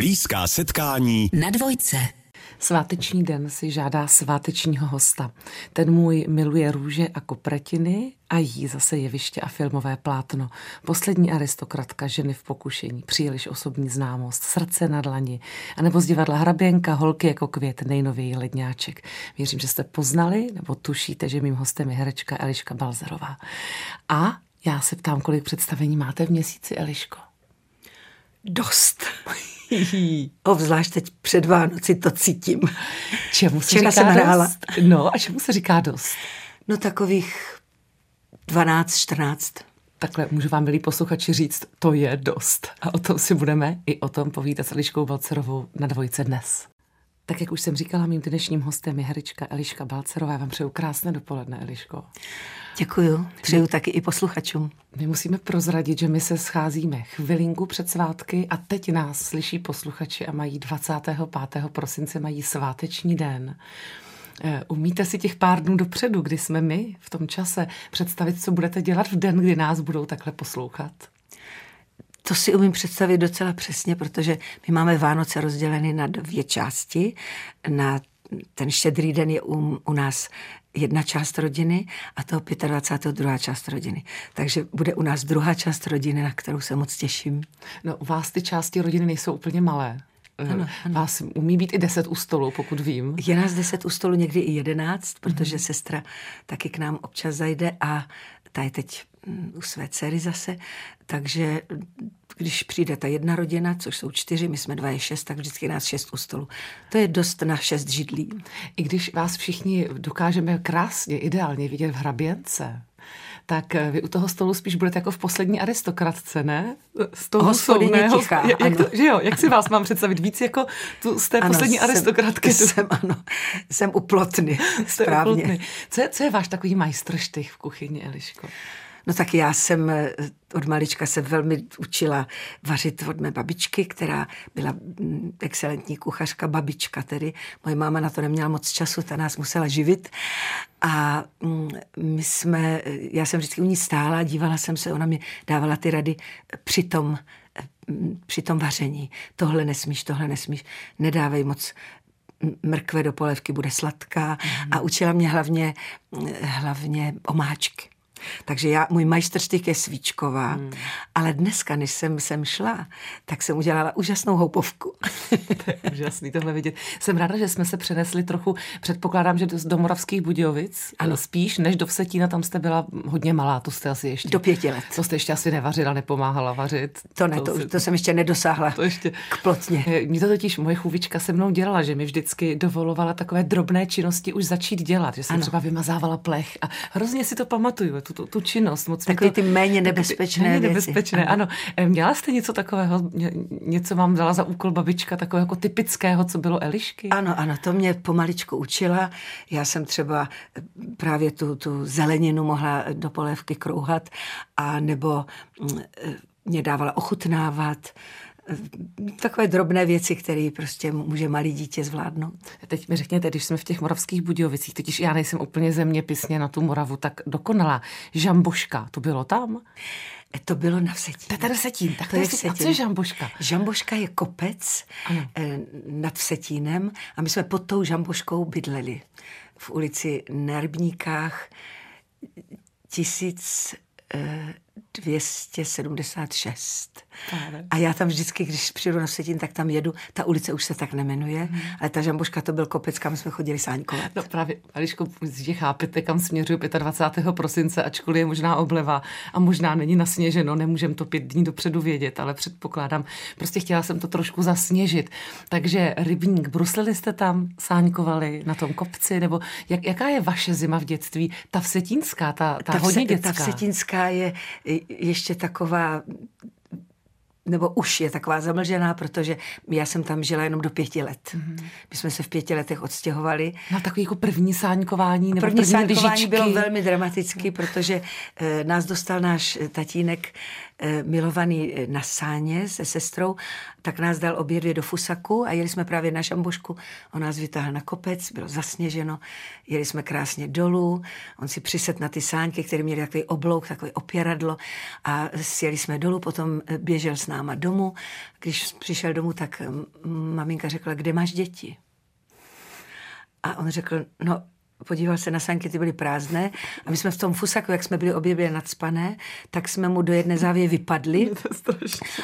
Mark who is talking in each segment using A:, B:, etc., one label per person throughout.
A: Blízká setkání
B: na dvojce.
C: Sváteční den si žádá svátečního hosta. Ten můj miluje růže a kopretiny a jí zase jeviště a filmové plátno. Poslední aristokratka, ženy v pokušení, příliš osobní známost, srdce na dlani, anebo z divadla Hraběnka, holky jako květ, nejnovější ledňáček. Věřím, že jste poznali nebo tušíte, že mým hostem je herečka Eliška Balzerová. A já se ptám, kolik představení máte v měsíci, Eliško?
B: Dost. Obzvlášť teď před Vánoci to cítím.
C: Čemu se Včera říká jsem hrála. dost? No a čemu se říká dost?
B: No takových 12, 14.
C: Takhle můžu vám, milí posluchači, říct, to je dost. A o tom si budeme i o tom povídat s Eliškou Balcerovou na dvojce dnes. Tak jak už jsem říkala, mým dnešním hostem je herečka Eliška Balcerová. Já vám přeju krásné dopoledne, Eliško.
B: Děkuju. Přeju taky i posluchačům.
C: My musíme prozradit, že my se scházíme chvilinku před svátky a teď nás slyší posluchači a mají 25. prosince, mají sváteční den. Eh, umíte si těch pár dnů dopředu, kdy jsme my v tom čase, představit, co budete dělat v den, kdy nás budou takhle poslouchat?
B: To si umím představit docela přesně, protože my máme Vánoce rozděleny na dvě části. Na ten štědrý den je u, u nás jedna část rodiny a toho 25. druhá část rodiny. Takže bude u nás druhá část rodiny, na kterou se moc těším.
C: No, u vás ty části rodiny nejsou úplně malé. Eh, ano, ano. Vás umí být i deset u stolu, pokud vím.
B: Je nás deset u stolu, někdy i jedenáct, protože mm-hmm. sestra taky k nám občas zajde a ta je teď mm, u své dcery zase, takže když přijde ta jedna rodina, což jsou čtyři, my jsme dva je šest, tak vždycky nás šest u stolu. To je dost na šest židlí.
C: I když vás všichni dokážeme krásně, ideálně vidět v hraběnce, tak vy u toho stolu spíš budete jako v poslední aristokratce, ne?
B: Z toho Hospodyně tichá,
C: jak, to, že jo, jak si vás mám představit? Víc jako tu, z té ano, poslední jsem, aristokratky.
B: Jsem, ano, jsem uplotny, správně. Uplotny.
C: Co, je, co je váš takový majstrštych v kuchyni, Eliško?
B: No tak já jsem eh, od malička se velmi učila vařit od mé babičky, která byla mm, excelentní kuchařka, babička tedy. Moje máma na to neměla moc času, ta nás musela živit. A mm, my jsme, já jsem vždycky u ní stála, dívala jsem se, ona mi dávala ty rady při tom, mm, při tom vaření. Tohle nesmíš, tohle nesmíš, nedávej moc mrkve do polévky, bude sladká. Mm. A učila mě hlavně, hlavně omáčky. Takže já, můj majstrštyk je svíčková, hmm. ale dneska, než jsem sem šla, tak jsem udělala úžasnou houpovku.
C: to je úžasný tohle vidět. Jsem ráda, že jsme se přenesli trochu, předpokládám, že do Moravských Budějovic, ano. spíš než do Vsetína, tam jste byla hodně malá, to jste asi ještě...
B: Do pěti let.
C: To jste ještě asi nevařila, nepomáhala vařit.
B: To ne, to, to, si, to jsem ještě nedosáhla to ještě, k plotně.
C: Mě to totiž moje chůvička se mnou dělala, že mi vždycky dovolovala takové drobné činnosti už začít dělat, že jsem ano. třeba vymazávala plech a hrozně si to pamatuju tu, tu, tu činnost.
B: Moc Takový to, ty méně nebezpečné méně
C: věci. nebezpečné, ano. ano. Měla jste něco takového, něco vám dala za úkol babička, takového jako typického, co bylo Elišky?
B: Ano, ano, to mě pomaličku učila. Já jsem třeba právě tu, tu zeleninu mohla do polévky krouhat a nebo mm, mě dávala ochutnávat takové drobné věci, které prostě může malý dítě zvládnout.
C: Teď mi řekněte, když jsme v těch moravských Budějovicích, totiž já nejsem úplně zeměpisně na tu Moravu tak dokonalá. Žamboška, to bylo tam?
B: To bylo na Vsetín.
C: To je Vsetín. Tak to je Vsetín. A co je Žamboška?
B: Žamboška je kopec ano. Eh, nad Vsetínem a my jsme pod tou Žamboškou bydleli v ulici na Rybníkách tisíc eh, 276. A já tam vždycky, když přijdu na Vsetín, tak tam jedu. Ta ulice už se tak nemenuje, hmm. ale ta žamboška to byl kopec, kam jsme chodili sáňkovat.
C: No právě, Ališko, že chápete, kam směřuju 25. prosince, ačkoliv je možná obleva a možná není nasněženo, nemůžem to pět dní dopředu vědět, ale předpokládám, prostě chtěla jsem to trošku zasněžit. Takže rybník, bruslili jste tam, sáňkovali na tom kopci, nebo jak, jaká je vaše zima v dětství? Ta vsetínská, ta, ta, ta hodně dětská.
B: Ta vsetínská je ještě taková nebo už je taková zamlžená, protože já jsem tam žila jenom do pěti let. Mm-hmm. My jsme se v pěti letech odstěhovali.
C: Na takový jako první sáňkování nebo
B: první, první sáňkování lyžičky. bylo velmi dramaticky, protože e, nás dostal náš tatínek Eh, milovaný eh, na sáně se sestrou, tak nás dal obě dvě do Fusaku a jeli jsme právě na Žambošku. On nás vytáhl na kopec, bylo zasněženo, jeli jsme krásně dolů, on si přiset na ty sáňky, které měly takový oblouk, takové opěradlo a sjeli jsme dolů, potom eh, běžel s námi máma domů. Když přišel domů, tak maminka řekla, kde máš děti? A on řekl, no podíval se na sanky, ty byly prázdné. A my jsme v tom fusaku, jak jsme byli obě byli nadspané, tak jsme mu do jedné závě vypadli.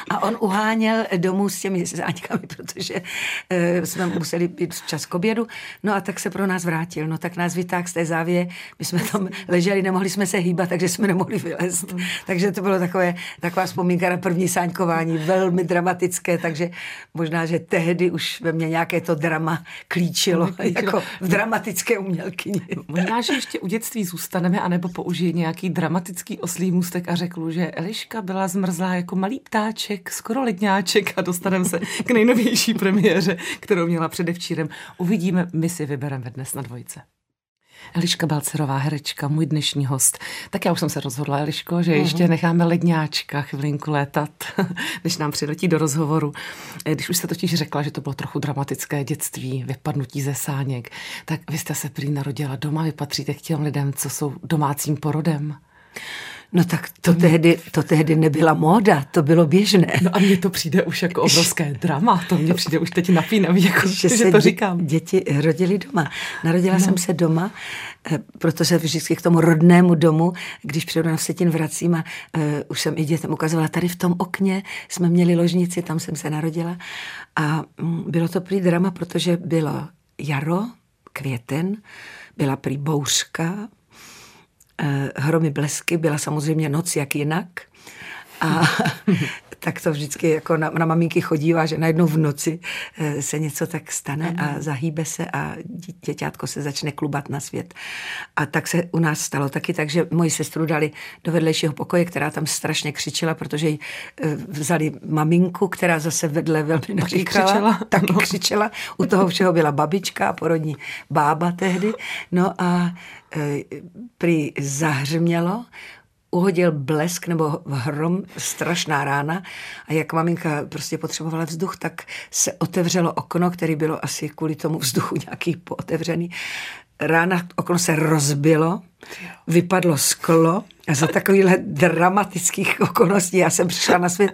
B: A on uháněl domů s těmi záňkami, protože uh, jsme museli být včas k obědu, no a tak se pro nás vrátil, no tak nás vytáhl z té závě, my jsme tam leželi, nemohli jsme se hýbat, takže jsme nemohli vylézt, takže to bylo takové, taková vzpomínka na první sáňkování, velmi dramatické, takže možná, že tehdy už ve mně nějaké to drama klíčilo, jako v dramatické umělky kuchyni.
C: Možná, že ještě u dětství zůstaneme, anebo použije nějaký dramatický oslý můstek a řekl, že Eliška byla zmrzlá jako malý ptáček, skoro ledňáček a dostaneme se k nejnovější premiéře, kterou měla předevčírem. Uvidíme, my si vybereme dnes na dvojce. Eliška Balcerová, herečka, můj dnešní host. Tak já už jsem se rozhodla, Eliško, že ještě mhm. necháme ledňáčka chvilinku létat, než nám přiletí do rozhovoru. Eh, když už jste totiž řekla, že to bylo trochu dramatické dětství, vypadnutí ze sáněk, tak vy jste se prý narodila doma, vy patříte k těm lidem, co jsou domácím porodem.
B: No tak to tehdy, to tehdy nebyla móda, to bylo běžné.
C: No a mně to přijde už jako obrovské drama, to mně přijde už teď napínavý, jako, že, že to říkám.
B: Děti rodili doma. Narodila no. jsem se doma, eh, protože vždycky k tomu rodnému domu, když přijdu na Vsetin vracím a uh, už jsem i dětem ukazovala, tady v tom okně jsme měli ložnici, tam jsem se narodila a um, bylo to prý drama, protože bylo jaro, květen, byla prý bouřka, hromy blesky, byla samozřejmě noc jak jinak. A tak to vždycky jako na, na maminky chodívá, že najednou v noci eh, se něco tak stane a zahýbe se a děťátko se začne klubat na svět. A tak se u nás stalo taky tak, že moji sestru dali do vedlejšího pokoje, která tam strašně křičela, protože jí eh, vzali maminku, která zase vedle velmi naříkala. Křičela. Taky no. křičela. U toho všeho byla babička a porodní bába tehdy. No a e, prý zahřmělo, uhodil blesk nebo hrom, strašná rána a jak maminka prostě potřebovala vzduch, tak se otevřelo okno, které bylo asi kvůli tomu vzduchu nějaký pootevřený. Rána okno se rozbilo, vypadlo sklo a za takovýchhle dramatických okolností já jsem přišla na svět.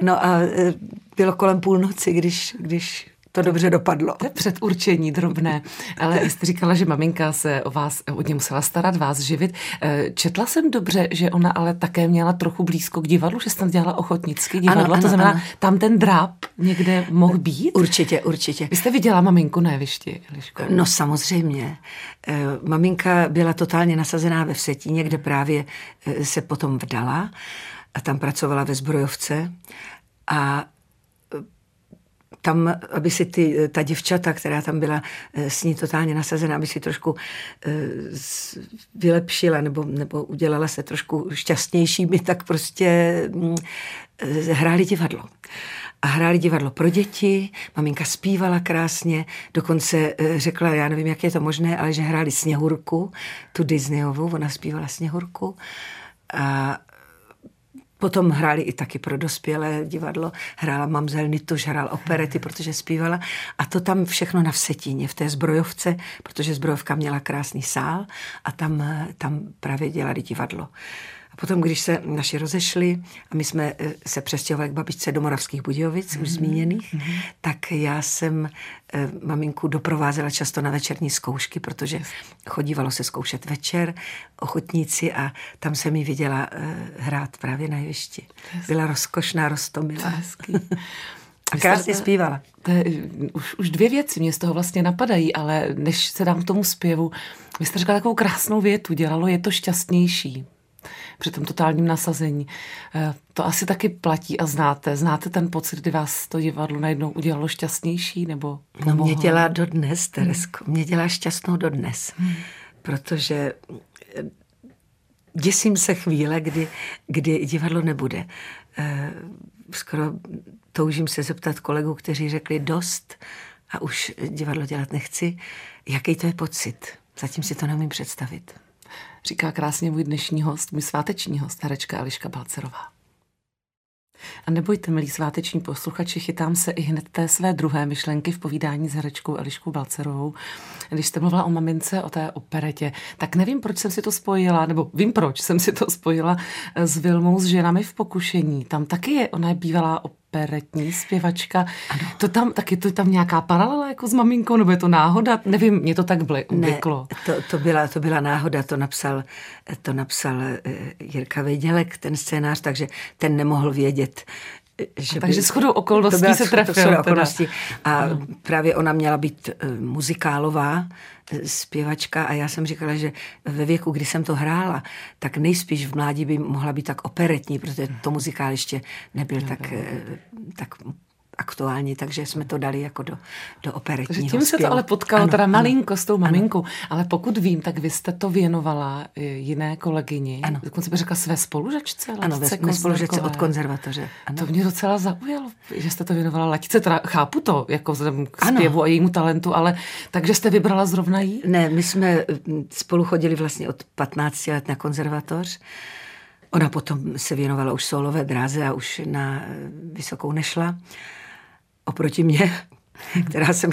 B: No a e, bylo kolem půlnoci, když, když to dobře dopadlo.
C: To je předurčení drobné. Ale jste říkala, že maminka se o vás hodně musela starat, vás živit. Eh, četla jsem dobře, že ona ale také měla trochu blízko k divadlu, že jste tam dělala ochotnicky divadlo. Ano, ano, to znamená, ano. tam ten dráp někde mohl být?
B: Určitě, určitě.
C: Vy jste viděla maminku na jevišti, Eliško?
B: No samozřejmě. Eh, maminka byla totálně nasazená ve Vsetíně, kde právě eh, se potom vdala a tam pracovala ve zbrojovce a tam, aby si ty, ta děvčata, která tam byla eh, s ní totálně nasazená, aby si trošku eh, vylepšila nebo, nebo udělala se trošku šťastnějšími, tak prostě mm, eh, hráli divadlo. A hráli divadlo pro děti, maminka zpívala krásně, dokonce řekla, já nevím, jak je to možné, ale že hráli Sněhurku, tu Disneyovou, ona zpívala Sněhurku. A Potom hráli i taky pro dospělé divadlo, hrála Mamzel Nituš, hrál operety, protože zpívala a to tam všechno na Vsetíně, v té zbrojovce, protože zbrojovka měla krásný sál a tam, tam právě dělali divadlo. Potom, když se naši rozešli a my jsme eh, se přestěhovali k babičce do Moravských Budějovic, mm-hmm. už zmíněných, mm-hmm. tak já jsem eh, maminku doprovázela často na večerní zkoušky, protože chodívalo se zkoušet večer, ochotníci a tam jsem mi viděla eh, hrát právě na jevišti. Byla rozkošná, rostomilá. A krásně zpívala.
C: To je, už, už dvě věci mě z toho vlastně napadají, ale než se dám k tomu zpěvu, vy jste řekla takovou krásnou větu, dělalo je to šťastnější při tom totálním nasazení. Eh, to asi taky platí a znáte. Znáte ten pocit, kdy vás to divadlo najednou udělalo šťastnější? Nebo
B: no mě dělá dodnes, Teresko. Hmm. Mě dělá šťastnou dodnes. Hmm. Protože eh, děsím se chvíle, kdy, kdy divadlo nebude. Eh, skoro toužím se zeptat kolegů, kteří řekli dost a už divadlo dělat nechci. Jaký to je pocit? Zatím si to neumím představit
C: říká krásně můj dnešní host, můj sváteční host, herečka Eliška Balcerová. A nebojte, milí sváteční posluchači, chytám se i hned té své druhé myšlenky v povídání s herečkou Eliškou Balcerovou. Když jste mluvila o mamince, o té operetě, tak nevím, proč jsem si to spojila, nebo vím, proč jsem si to spojila s Vilmou s ženami v pokušení. Tam taky je, ona je bývalá operetní zpěvačka. Ano. To tam, tak je to tam nějaká paralela jako s maminkou, nebo je to náhoda? Nevím, mě to tak
B: bleklo. Ne, to, to, byla, to byla náhoda, to napsal, to napsal eh, Jirka Vědělek, ten scénář, takže ten nemohl vědět,
C: že takže shodou okolností to se trefil.
B: Shodou okolností. A no. právě ona měla být uh, muzikálová uh, zpěvačka a já jsem říkala, že ve věku, kdy jsem to hrála, tak nejspíš v mládí by mohla být tak operetní, protože to muzikál ještě nebyl tak, uh, tak aktuální, takže jsme to dali jako do, do operetního Takže
C: tím zpěvu. se to ale potkalo, ano, teda ano, malinko s tou maminkou, ano. ale pokud vím, tak vy jste to věnovala eh, jiné kolegyni, ano. dokonce bych řekla své spolužačce,
B: Ano, ve spolužačce od konzervatoře. Ano.
C: To mě docela zaujalo, že jste to věnovala Latice, teda chápu to, jako vzhledem k zpěvu ano. a jejímu talentu, ale takže jste vybrala zrovna jí?
B: Ne, my jsme hm, spolu chodili vlastně od 15 let na konzervatoř, Ona potom se věnovala už solové dráze a už na eh, vysokou nešla oproti mě, která jsem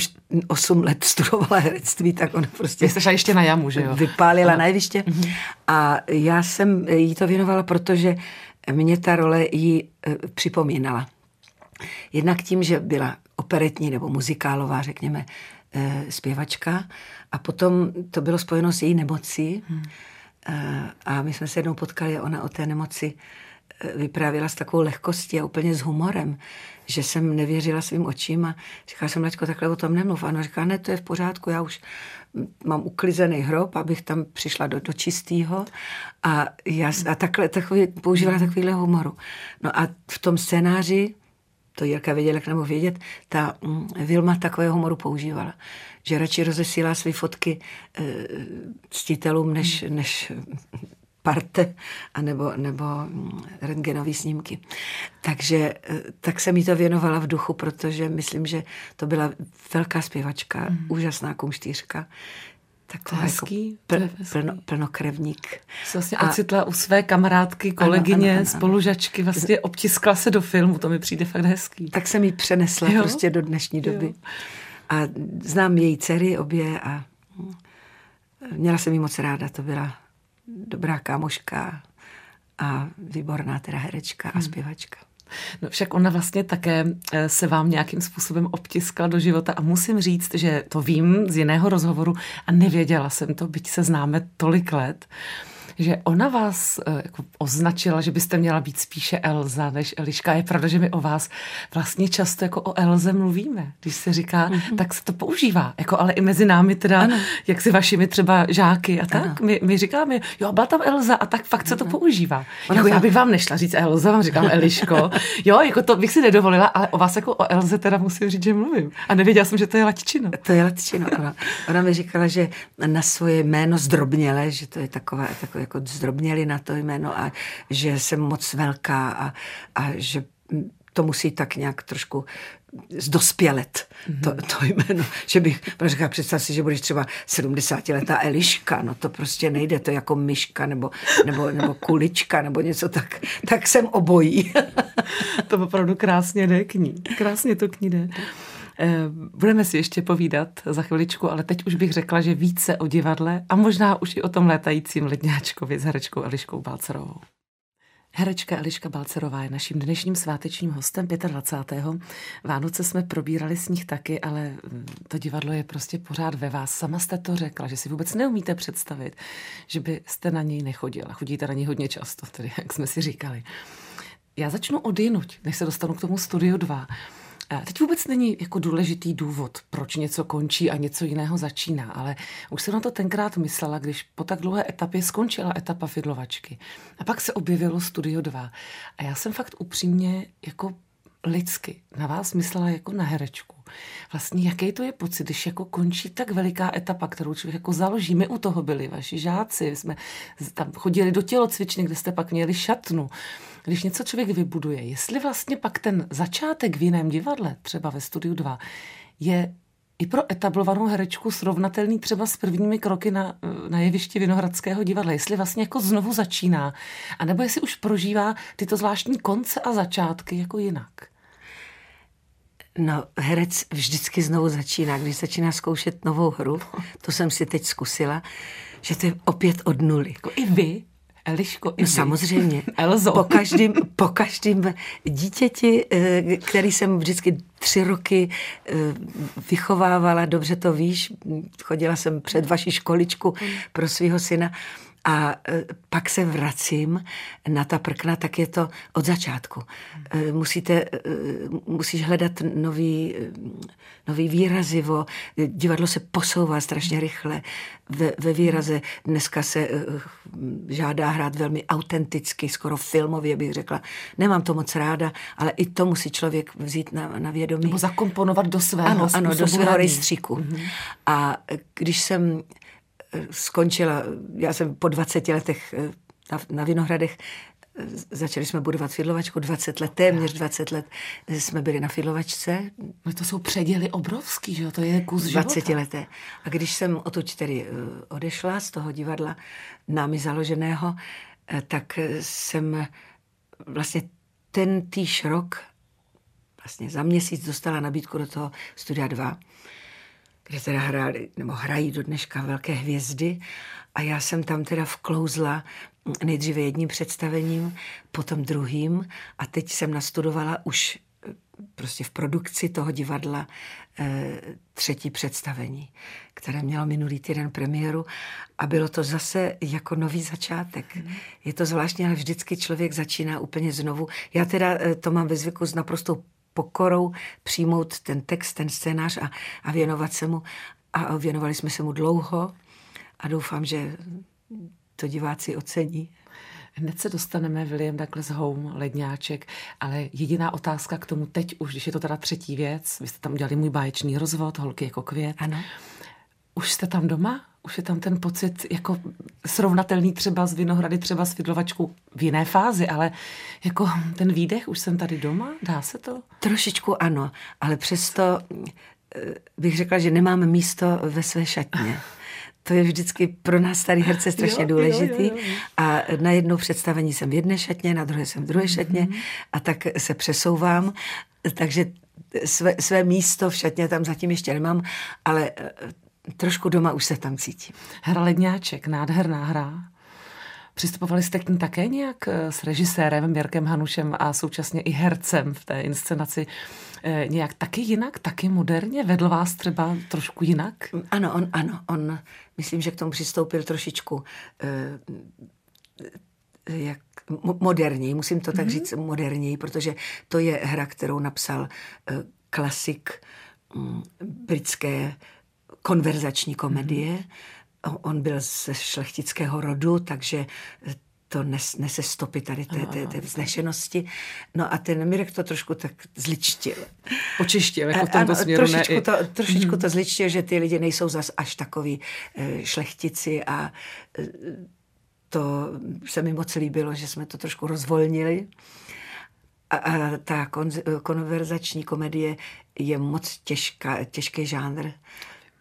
B: 8 let studovala herectví, tak ona prostě...
C: Jste ještě na jamu, že jo?
B: Vypálila ano. na jeviště. Mhm. A já jsem jí to věnovala, protože mě ta role jí e, připomínala. Jednak tím, že byla operetní nebo muzikálová, řekněme, e, zpěvačka a potom to bylo spojeno s její nemocí hmm. a my jsme se jednou potkali a ona o té nemoci vyprávěla s takovou lehkostí a úplně s humorem, že jsem nevěřila svým očím a říkala jsem, Laďko, takhle o tom nemluv. A ona říká, ne, to je v pořádku, já už mám uklizený hrob, abych tam přišla do, do čistého a, já, a takhle, takový, používala takovýhle humoru. No a v tom scénáři, to Jirka věděla, jak nemohl vědět, ta mm, Vilma takového humoru používala. Že radši rozesílá své fotky e, ctitelům, než, než parte a nebo, nebo mm, rentgenové snímky. Takže eh, tak jsem jí to věnovala v duchu, protože myslím, že to byla velká zpěvačka, mm. úžasná kumštýřka.
C: Taková to hezký,
B: jako pl, plno, plnokrevník.
C: Jsi vlastně a, ocitla u své kamarádky, kolegyně, ano, ano, ano, spolužačky, vlastně obtiskla se do filmu, to mi přijde fakt hezký.
B: Tak jsem ji přenesla jo? prostě do dnešní doby. Jo. A znám její dcery obě a mm, měla jsem ji moc ráda, to byla dobrá kámoška a výborná teda herečka a hmm. zpěvačka.
C: No však ona vlastně také eh, se vám nějakým způsobem obtiskla do života a musím říct, že to vím z jiného rozhovoru a nevěděla jsem to, byť se známe tolik let, že ona vás eh, jako označila, že byste měla být spíše Elza než Eliška. Je pravda, že my o vás vlastně často jako o Elze mluvíme. Když se říká, mm-hmm. tak se to používá. Jako ale i mezi námi teda, ano. jak si vašimi třeba žáky a tak. My, my říkáme, jo, byla tam Elza a tak fakt se to používá. Ona jako já bych vám nešla říct Elza, vám říkám Eliško. jo, jako to bych si nedovolila, ale o vás jako o Elze teda musím říct, že mluvím. A nevěděla jsem, že to je latčino.
B: To je latčino, ona, ona mi říkala, že na svoje jméno zdrobněle, že to je taková, takové jako zdrobněli na to jméno a že jsem moc velká a, a že to musí tak nějak trošku zdospělet, mm-hmm. to, to jméno, že bych říkala, představ si, že budeš třeba 70 letá Eliška, no to prostě nejde, to je jako myška nebo, nebo, nebo kulička nebo něco tak, tak jsem obojí.
C: to opravdu krásně jde k ní, krásně to k ní jde. Eh, budeme si ještě povídat za chviličku, ale teď už bych řekla, že více o divadle a možná už i o tom létajícím ledňáčkovi s herečkou Eliškou Balcerovou. Herečka Eliška Balcerová je naším dnešním svátečním hostem 25. Vánoce jsme probírali s nich taky, ale mm, to divadlo je prostě pořád ve vás. Sama jste to řekla, že si vůbec neumíte představit, že byste na něj nechodila. Chodíte na něj hodně často, tedy jak jsme si říkali. Já začnu odjinuť, než se dostanu k tomu studiu 2. Teď vůbec není jako důležitý důvod, proč něco končí a něco jiného začíná, ale už jsem na to tenkrát myslela, když po tak dlouhé etapě skončila etapa fidlovačky. A pak se objevilo Studio 2. A já jsem fakt upřímně jako lidsky na vás myslela jako na herečku. Vlastně jaký to je pocit, když jako končí tak veliká etapa, kterou člověk jako založí. My u toho byli, vaši žáci, jsme tam chodili do tělocvičny, kde jste pak měli šatnu když něco člověk vybuduje, jestli vlastně pak ten začátek v jiném divadle, třeba ve studiu 2, je i pro etablovanou herečku srovnatelný třeba s prvními kroky na, na jevišti Vinohradského divadla, jestli vlastně jako znovu začíná, anebo jestli už prožívá tyto zvláštní konce a začátky jako jinak.
B: No, herec vždycky znovu začíná, když začíná zkoušet novou hru, to jsem si teď zkusila, že to je opět od nuly.
C: Jako i vy? Eliško,
B: no, samozřejmě. Elzo. Po každým, po každým dítěti, eh, který jsem vždycky tři roky eh, vychovávala, dobře to víš, chodila jsem před vaši školičku pro svého syna, a e, pak se vracím na ta prkna, tak je to od začátku. E, musíte, e, musíš hledat nový, nový výrazivo. Divadlo se posouvá strašně rychle ve, ve výraze. Dneska se žádá hrát velmi autenticky, skoro filmově bych řekla. Nemám to moc ráda, ale i to musí člověk vzít na, na vědomí.
C: Nebo zakomponovat do svého
B: Ano, ano do svého rejstříku. Mm-hmm. A když jsem skončila, já jsem po 20 letech eh, na, na Vinohradech eh, Začali jsme budovat fidlovačku 20 let, téměř 20 let jsme byli na fidlovačce.
C: No to jsou předěly obrovský, že jo? To je kus
B: 20 života. leté. A když jsem otuď tedy eh, odešla z toho divadla námi založeného, tak jsem vlastně ten týž rok, vlastně za měsíc dostala nabídku do toho Studia 2 kde teda hráli, nebo hrají do dneška velké hvězdy a já jsem tam teda vklouzla nejdříve jedním představením, potom druhým a teď jsem nastudovala už eh, prostě v produkci toho divadla e, třetí představení, které mělo minulý týden premiéru a bylo to zase jako nový začátek. Mm. Je to zvláštní, ale vždycky člověk začíná úplně znovu. Já teda e, to mám ve zvyku s naprostou pokorou přijmout ten text, ten scénář a, a věnovat se mu. A věnovali jsme se mu dlouho a doufám, že to diváci ocení.
C: Hned se dostaneme, William Douglas Home, ledňáček, ale jediná otázka k tomu teď už, když je to teda třetí věc, vy jste tam udělali můj báječný rozvod, holky jako květ.
B: Ano.
C: Už jste tam doma? Už je tam ten pocit jako srovnatelný třeba s Vinohrady, třeba s Fidlovačkou v jiné fázi, ale jako ten výdech, už jsem tady doma, dá se to?
B: Trošičku ano, ale přesto eh, bych řekla, že nemám místo ve své šatně. To je vždycky pro nás starý herce strašně jo, důležitý. Jo, jo, jo. A na jednou představení jsem v jedné šatně, na druhé jsem v druhé šatně mm-hmm. a tak se přesouvám. Takže své, své místo v šatně tam zatím ještě nemám, ale eh, trošku doma už se tam cítím.
C: Hra Ledňáček, nádherná hra. Přistupovali jste k ní také nějak eh, s režisérem Jirkem Hanušem a současně i hercem v té inscenaci eh, nějak taky jinak, taky moderně? Vedl vás třeba trošku jinak?
B: Ano, on, ano, on myslím, že k tomu přistoupil trošičku eh, jak moderněji, musím to tak mm-hmm. říct moderněji, protože to je hra, kterou napsal klasik mm, britské konverzační komedie. Mm-hmm. On byl ze šlechtického rodu, takže to nes, nese stopy tady té, té, té vznešenosti. No a ten Mirek to trošku tak zličtil.
C: Počeštil, jako v tomto ano, směru
B: trošičku, ne, to, trošičku mm. to zličtil, že ty lidi nejsou zas až takový e, šlechtici a e, to se mi moc líbilo, že jsme to trošku rozvolnili. A, a ta kon, konverzační komedie je moc těžká, těžký žánr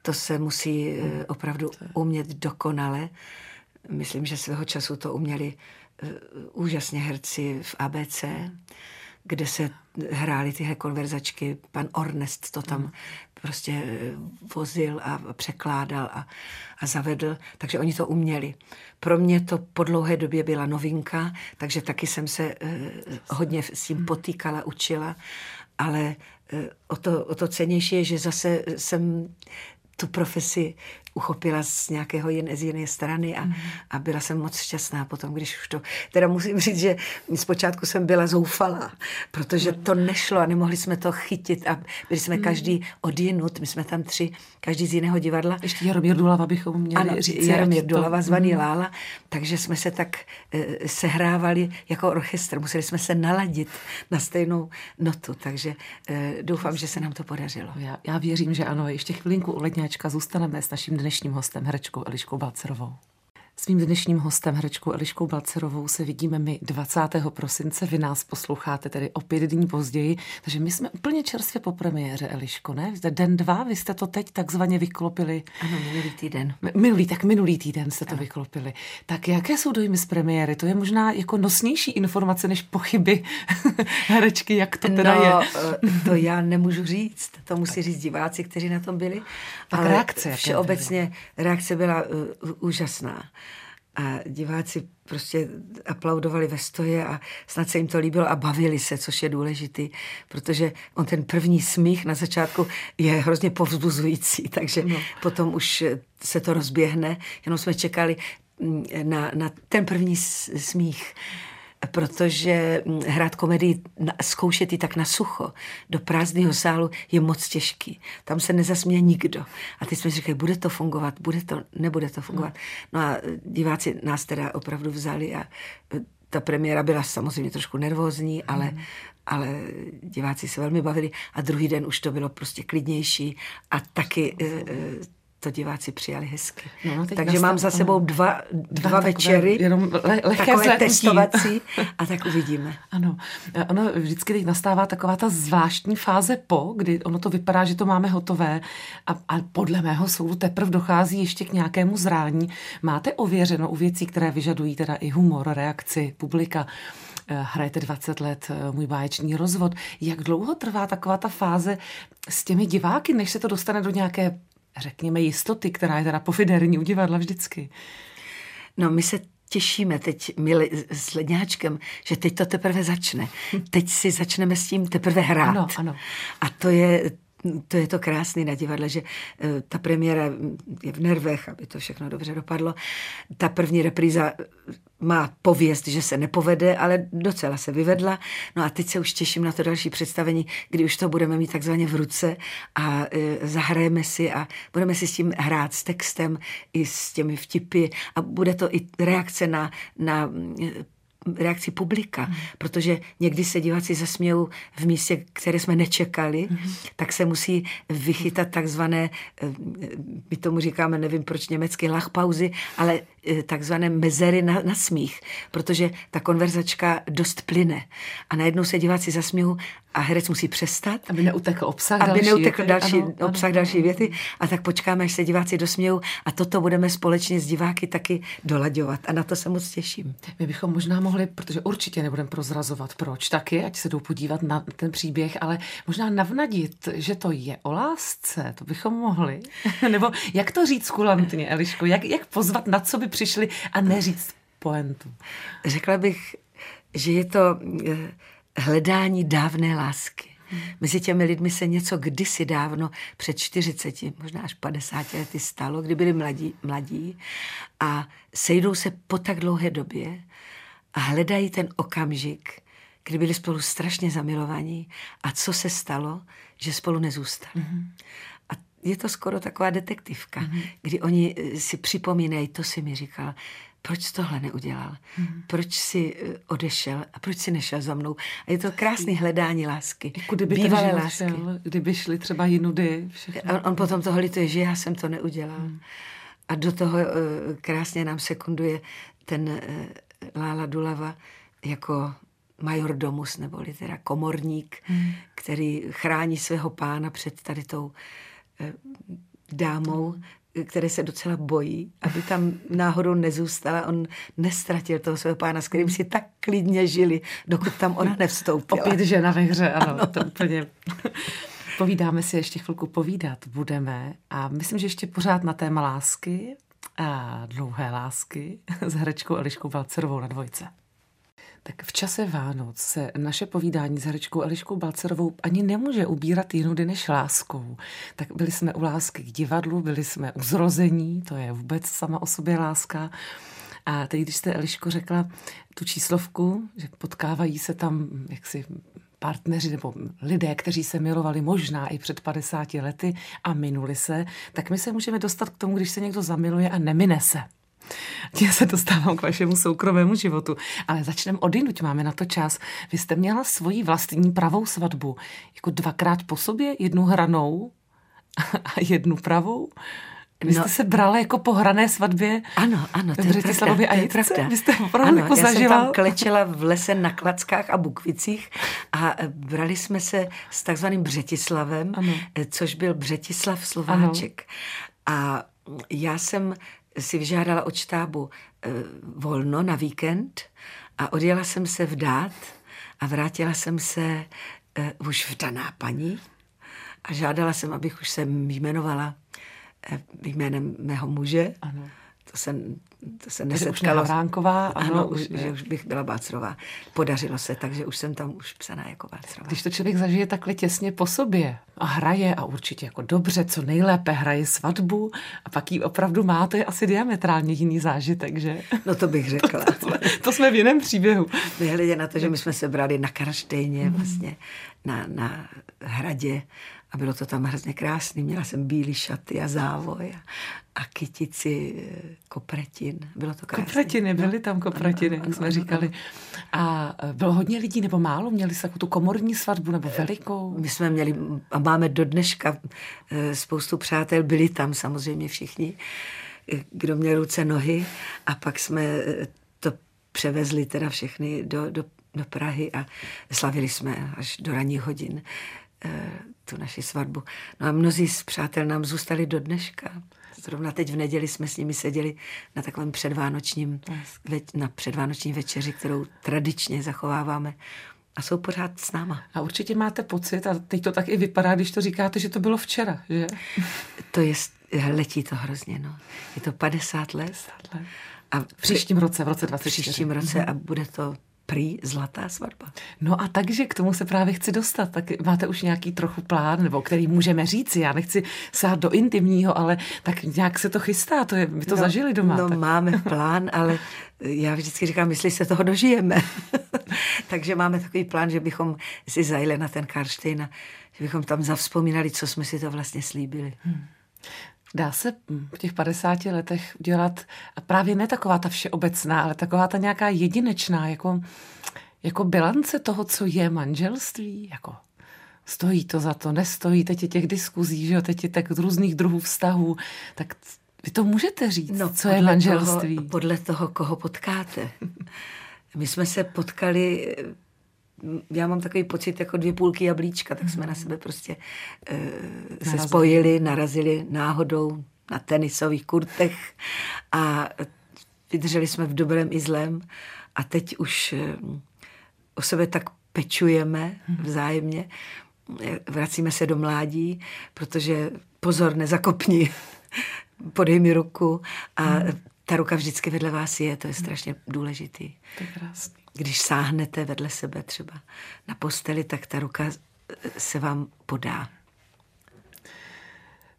B: to se musí eh, hmm. opravdu umět dokonale. Myslím, že svého času to uměli eh, úžasně herci v ABC, kde se hrály tyhle konverzačky. Pan Ornest to tam hmm. prostě eh, vozil a překládal a, a zavedl, takže oni to uměli. Pro mě to po dlouhé době byla novinka, takže taky jsem se hodně s tím hmm. potýkala, učila, ale o to, o to cenější je, že zase jsem tu profesi uchopila z nějakého jiné, z jiné strany a, mm. a byla jsem moc šťastná potom, když už to, teda musím říct, že zpočátku jsem byla zoufalá, protože to nešlo a nemohli jsme to chytit a byli jsme mm. každý odjinut, my jsme tam tři, každý z jiného divadla.
C: Ještě Jaromír Dulava bychom měli ano, říct.
B: Jaromír Dulava, zvaný mm. Lála, takže jsme se tak e, sehrávali jako orchestr, museli jsme se naladit na stejnou notu, takže e, doufám, že se nám to podařilo.
C: Já, já věřím, že ano, ještě chvilinku u Ledňáčka zůstaneme s naším dnešním hostem, herečkou Eliškou Balcerovou. S mým dnešním hostem, herečkou Eliškou Balcerovou, se vidíme my 20. prosince. Vy nás posloucháte tedy o pět dní později, takže my jsme úplně čerstvě po premiéře, Eliško, ne? Den dva, vy jste to teď takzvaně vyklopili.
B: Ano, minulý týden.
C: Minulý, tak minulý týden jste to ano. vyklopili. Tak jaké jsou dojmy z premiéry? To je možná jako nosnější informace než pochyby herečky, jak to teda
B: no,
C: je.
B: Eh, to já nemůžu říct, to musí říct diváci, kteří na tom byli.
C: Tak ale reakce.
B: Všeobecně reakce byla uh, úžasná a diváci prostě aplaudovali ve stoje a snad se jim to líbilo a bavili se, což je důležitý, protože on ten první smích na začátku je hrozně povzbuzující, takže no. potom už se to rozběhne, jenom jsme čekali mm, na, na ten první smích protože hm, hrát komedii, zkoušet ji tak na sucho, do prázdného sálu je moc těžký. Tam se nezasměje nikdo. A teď jsme si říkali, bude to fungovat, bude to, nebude to fungovat. No a diváci nás teda opravdu vzali a e, ta premiéra byla samozřejmě trošku nervózní, ale, mm. ale diváci se velmi bavili a druhý den už to bylo prostě klidnější a taky e, e, to diváci přijali hezky. No, no Takže mám za sebou dva, dva, dva večery, jenom le, takové testovací a tak uvidíme.
C: Ano, ono vždycky teď nastává taková ta zvláštní fáze po, kdy ono to vypadá, že to máme hotové a, a podle mého soudu teprve dochází ještě k nějakému zrání. Máte ověřeno u věcí, které vyžadují teda i humor, reakci publika, eh, hrajete 20 let eh, můj báječný rozvod. Jak dlouho trvá taková ta fáze s těmi diváky, než se to dostane do nějaké řekněme, jistoty, která je teda pofiderní u divadla vždycky.
B: No, my se těšíme teď my s Ledňáčkem, že teď to teprve začne. Teď si začneme s tím teprve hrát.
C: Ano, ano.
B: A to je, to je to krásné na divadle, že eh, ta premiéra je v nervech, aby to všechno dobře dopadlo. Ta první repríza má pověst, že se nepovede, ale docela se vyvedla. No a teď se už těším na to další představení, kdy už to budeme mít takzvaně v ruce a e, zahrajeme si a budeme si s tím hrát s textem i s těmi vtipy a bude to i reakce na, na reakci publika, mm. protože někdy se diváci zasmějou v místě, které jsme nečekali, mm. tak se musí vychytat takzvané, eh, my tomu říkáme, nevím proč německy, lachpauzy, ale takzvané mezery na, na smích, protože ta konverzačka dost plyne a najednou se diváci zasmějou a herec musí přestat.
C: Aby neutekl obsah
B: aby
C: další
B: neutekl
C: věty.
B: další ano, obsah ano, další věty a tak počkáme, až se diváci dosmějou a toto budeme společně s diváky taky dolaďovat a na to se moc těším.
C: My bychom možná mohli, protože určitě nebudeme prozrazovat proč taky, ať se jdou podívat na ten příběh, ale možná navnadit, že to je o lásce, to bychom mohli. Nebo jak to říct kulantně, Eliško, jak, jak pozvat, na co by přišli a neříct poentu?
B: Řekla bych, že je to eh, hledání dávné lásky. Hmm. Mezi těmi lidmi se něco kdysi dávno, před 40, možná až 50 lety stalo, kdy byli mladí, mladí a sejdou se po tak dlouhé době a hledají ten okamžik, kdy byli spolu strašně zamilovaní a co se stalo, že spolu nezůstali. Mm-hmm. Je to skoro taková detektivka, mm-hmm. kdy oni eh, si připomínají, to si mi říkal, proč tohle neudělal, hmm. proč si eh, odešel a proč si nešel za mnou. A je to krásný hledání lásky.
C: Jako kdyby Bývalé lásky. Šel, kdyby šli třeba jinudy.
B: On, on potom toho lituje, že já jsem to neudělal. Hmm. A do toho uh, krásně nám sekunduje ten Lála Dulava jako majordomus, neboli teda komorník, hmm. který chrání svého pána před tady tou dámou, které se docela bojí, aby tam náhodou nezůstala. On nestratil toho svého pána, s kterým si tak klidně žili, dokud tam ona nevstoupila.
C: Opět žena ve hře, ano, ano. to úplně... Povídáme si ještě chvilku povídat, budeme. A myslím, že ještě pořád na téma lásky a dlouhé lásky s herečkou Eliškou Balcerovou na dvojce. Tak v čase Vánoc se naše povídání s herečkou Eliškou Balcerovou ani nemůže ubírat jinudy než láskou. Tak byli jsme u lásky k divadlu, byli jsme u zrození, to je vůbec sama o sobě láska. A teď, když jste Eliško řekla tu číslovku, že potkávají se tam jaksi partneři nebo lidé, kteří se milovali možná i před 50 lety a minuli se, tak my se můžeme dostat k tomu, když se někdo zamiluje a nemine se. Já se dostávám k vašemu soukromému životu, ale začneme odinuť, máme na to čas. Vy jste měla svoji vlastní pravou svatbu, jako dvakrát po sobě, jednu hranou a jednu pravou? Vy jste no, se brala jako po hrané svatbě
B: Ano, ano, to je pravda.
C: A
B: to je pravda.
C: Vy jste opravdu ano, jako
B: já
C: zažila.
B: jsem tam klečela v lese na Klackách a Bukvicích a brali jsme se s takzvaným Břetislavem, ano. což byl Břetislav Slováček. Ano. A já jsem si vyžádala od štábu eh, volno na víkend a odjela jsem se vdát a vrátila jsem se uh, už vdaná paní a žádala jsem, abych už se jmenovala uh, jménem mého muže. Ano. To jsem to se nesetkalo.
C: Už Havránková,
B: ano, ano už, že už bych byla Bácrová. Podařilo se, takže už jsem tam už psaná jako Bácrová.
C: Když to člověk zažije takhle těsně po sobě a hraje a určitě jako dobře, co nejlépe hraje svatbu a pak ji opravdu má, to je asi diametrálně jiný zážitek, že?
B: No to bych řekla.
C: to, to, jsme, to jsme v jiném příběhu.
B: Vyhledě na to, že my jsme se brali na Karštejně, vlastně na, na hradě a bylo to tam hrozně krásný. Měla jsem bílý šaty a závoj a, a kytici eh, kopretin. Bylo to krásné.
C: Kopretiny, byly tam kopretiny, jak jsme říkali. A eh, bylo hodně lidí nebo málo? Měli jste tu komorní svatbu nebo velikou?
B: My jsme měli a máme do dneška eh, spoustu přátel. Byli tam samozřejmě všichni, kdo měl ruce, nohy. A pak jsme to převezli teda všechny do, do, do Prahy a slavili jsme až do ranních hodin tu naši svatbu. No a mnozí z přátel nám zůstali do dneška. Zrovna teď v neděli jsme s nimi seděli na takovém předvánočním, na předvánoční večeři, kterou tradičně zachováváme a jsou pořád s náma.
C: A určitě máte pocit, a teď to tak i vypadá, když to říkáte, že to bylo včera, že?
B: To je, letí to hrozně, no. Je to 50 let. 50 let.
C: A v příštím roce, v roce 24.
B: V příštím roce a bude to prý zlatá svatba.
C: No a takže k tomu se právě chci dostat. Tak máte už nějaký trochu plán, nebo který můžeme říct, já nechci sát do intimního, ale tak nějak se to chystá, to je, my to
B: no,
C: zažili doma.
B: No
C: tak.
B: máme plán, ale já vždycky říkám, jestli se toho dožijeme. takže máme takový plán, že bychom si zajeli na ten Karštejn a že bychom tam zavzpomínali, co jsme si to vlastně slíbili. Hmm.
C: Dá se v těch 50 letech udělat právě ne taková ta všeobecná, ale taková ta nějaká jedinečná, jako, jako bilance toho, co je manželství, jako stojí to za to, nestojí, teď je těch diskuzí, že jo, teď je tak různých druhů vztahů, tak vy to můžete říct, no, co je manželství.
B: Toho, podle toho, koho potkáte. My jsme se potkali já mám takový pocit jako dvě půlky jablíčka, tak jsme na mhm. sebe prostě uh, se spojili, narazili náhodou na tenisových kurtech a vydrželi jsme v dobrém i zlém a teď už uh, o sebe tak pečujeme mhm. vzájemně, vracíme se do mládí, protože pozor, nezakopni, podej mi ruku a hmm. ta ruka vždycky vedle vás je, to je strašně důležitý.
C: To je krásný
B: když sáhnete vedle sebe třeba na posteli, tak ta ruka se vám podá.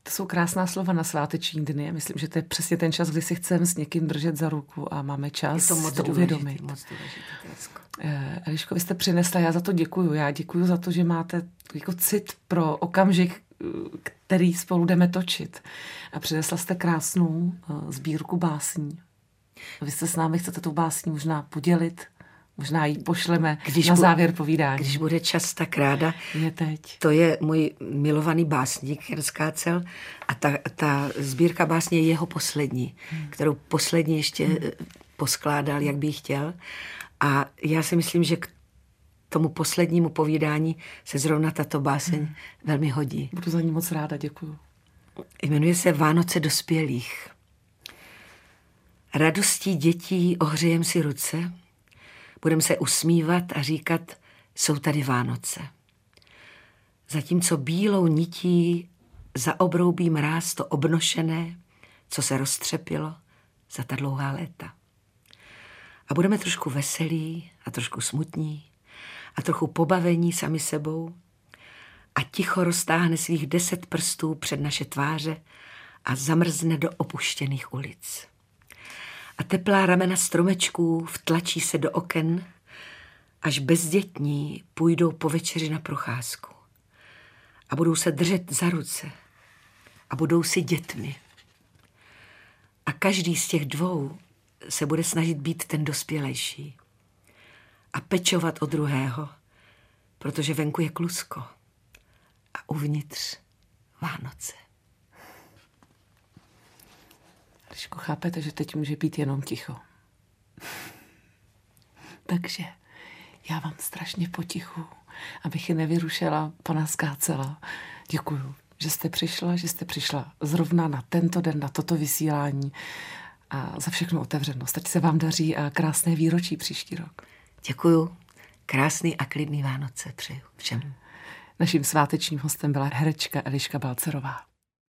C: To jsou krásná slova na sváteční dny. Myslím, že to je přesně ten čas, kdy si chceme s někým držet za ruku a máme čas je to, moc to uvědomit.
B: Moc důležitý,
C: eh, Eliško, vy jste přinesla, já za to děkuju. Já děkuju za to, že máte jako cit pro okamžik, který spolu jdeme točit. A přinesla jste krásnou eh, sbírku básní. Vy se s námi chcete tu básní možná podělit, Možná ji pošleme když na závěr povídání.
B: Když bude čas, tak ráda.
C: Je teď.
B: To je můj milovaný básník Jan Skácel a ta, ta sbírka básně je jeho poslední, hmm. kterou posledně ještě hmm. poskládal, jak by chtěl. A já si myslím, že k tomu poslednímu povídání se zrovna tato báseň hmm. velmi hodí.
C: Budu za ní moc ráda, děkuju.
B: Jmenuje se Vánoce dospělých. Radostí dětí ohřejem si ruce – Budeme se usmívat a říkat, jsou tady Vánoce. Zatímco bílou nití zaobroubí mráz to obnošené, co se roztřepilo za ta dlouhá léta. A budeme trošku veselí a trošku smutní a trochu pobavení sami sebou a ticho roztáhne svých deset prstů před naše tváře a zamrzne do opuštěných ulic a teplá ramena stromečků vtlačí se do oken, až bezdětní půjdou po večeři na procházku a budou se držet za ruce a budou si dětmi. A každý z těch dvou se bude snažit být ten dospělejší a pečovat o druhého, protože venku je klusko a uvnitř Vánoce.
C: Když chápete, že teď může být jenom ticho. Takže já vám strašně potichu, abych je nevyrušila, pana skácela. Děkuju, že jste přišla, že jste přišla zrovna na tento den, na toto vysílání a za všechnu otevřenost. Ať se vám daří a krásné výročí příští rok.
B: Děkuju. Krásný a klidný Vánoce přeju všem.
C: Naším svátečním hostem byla herečka Eliška Balcerová.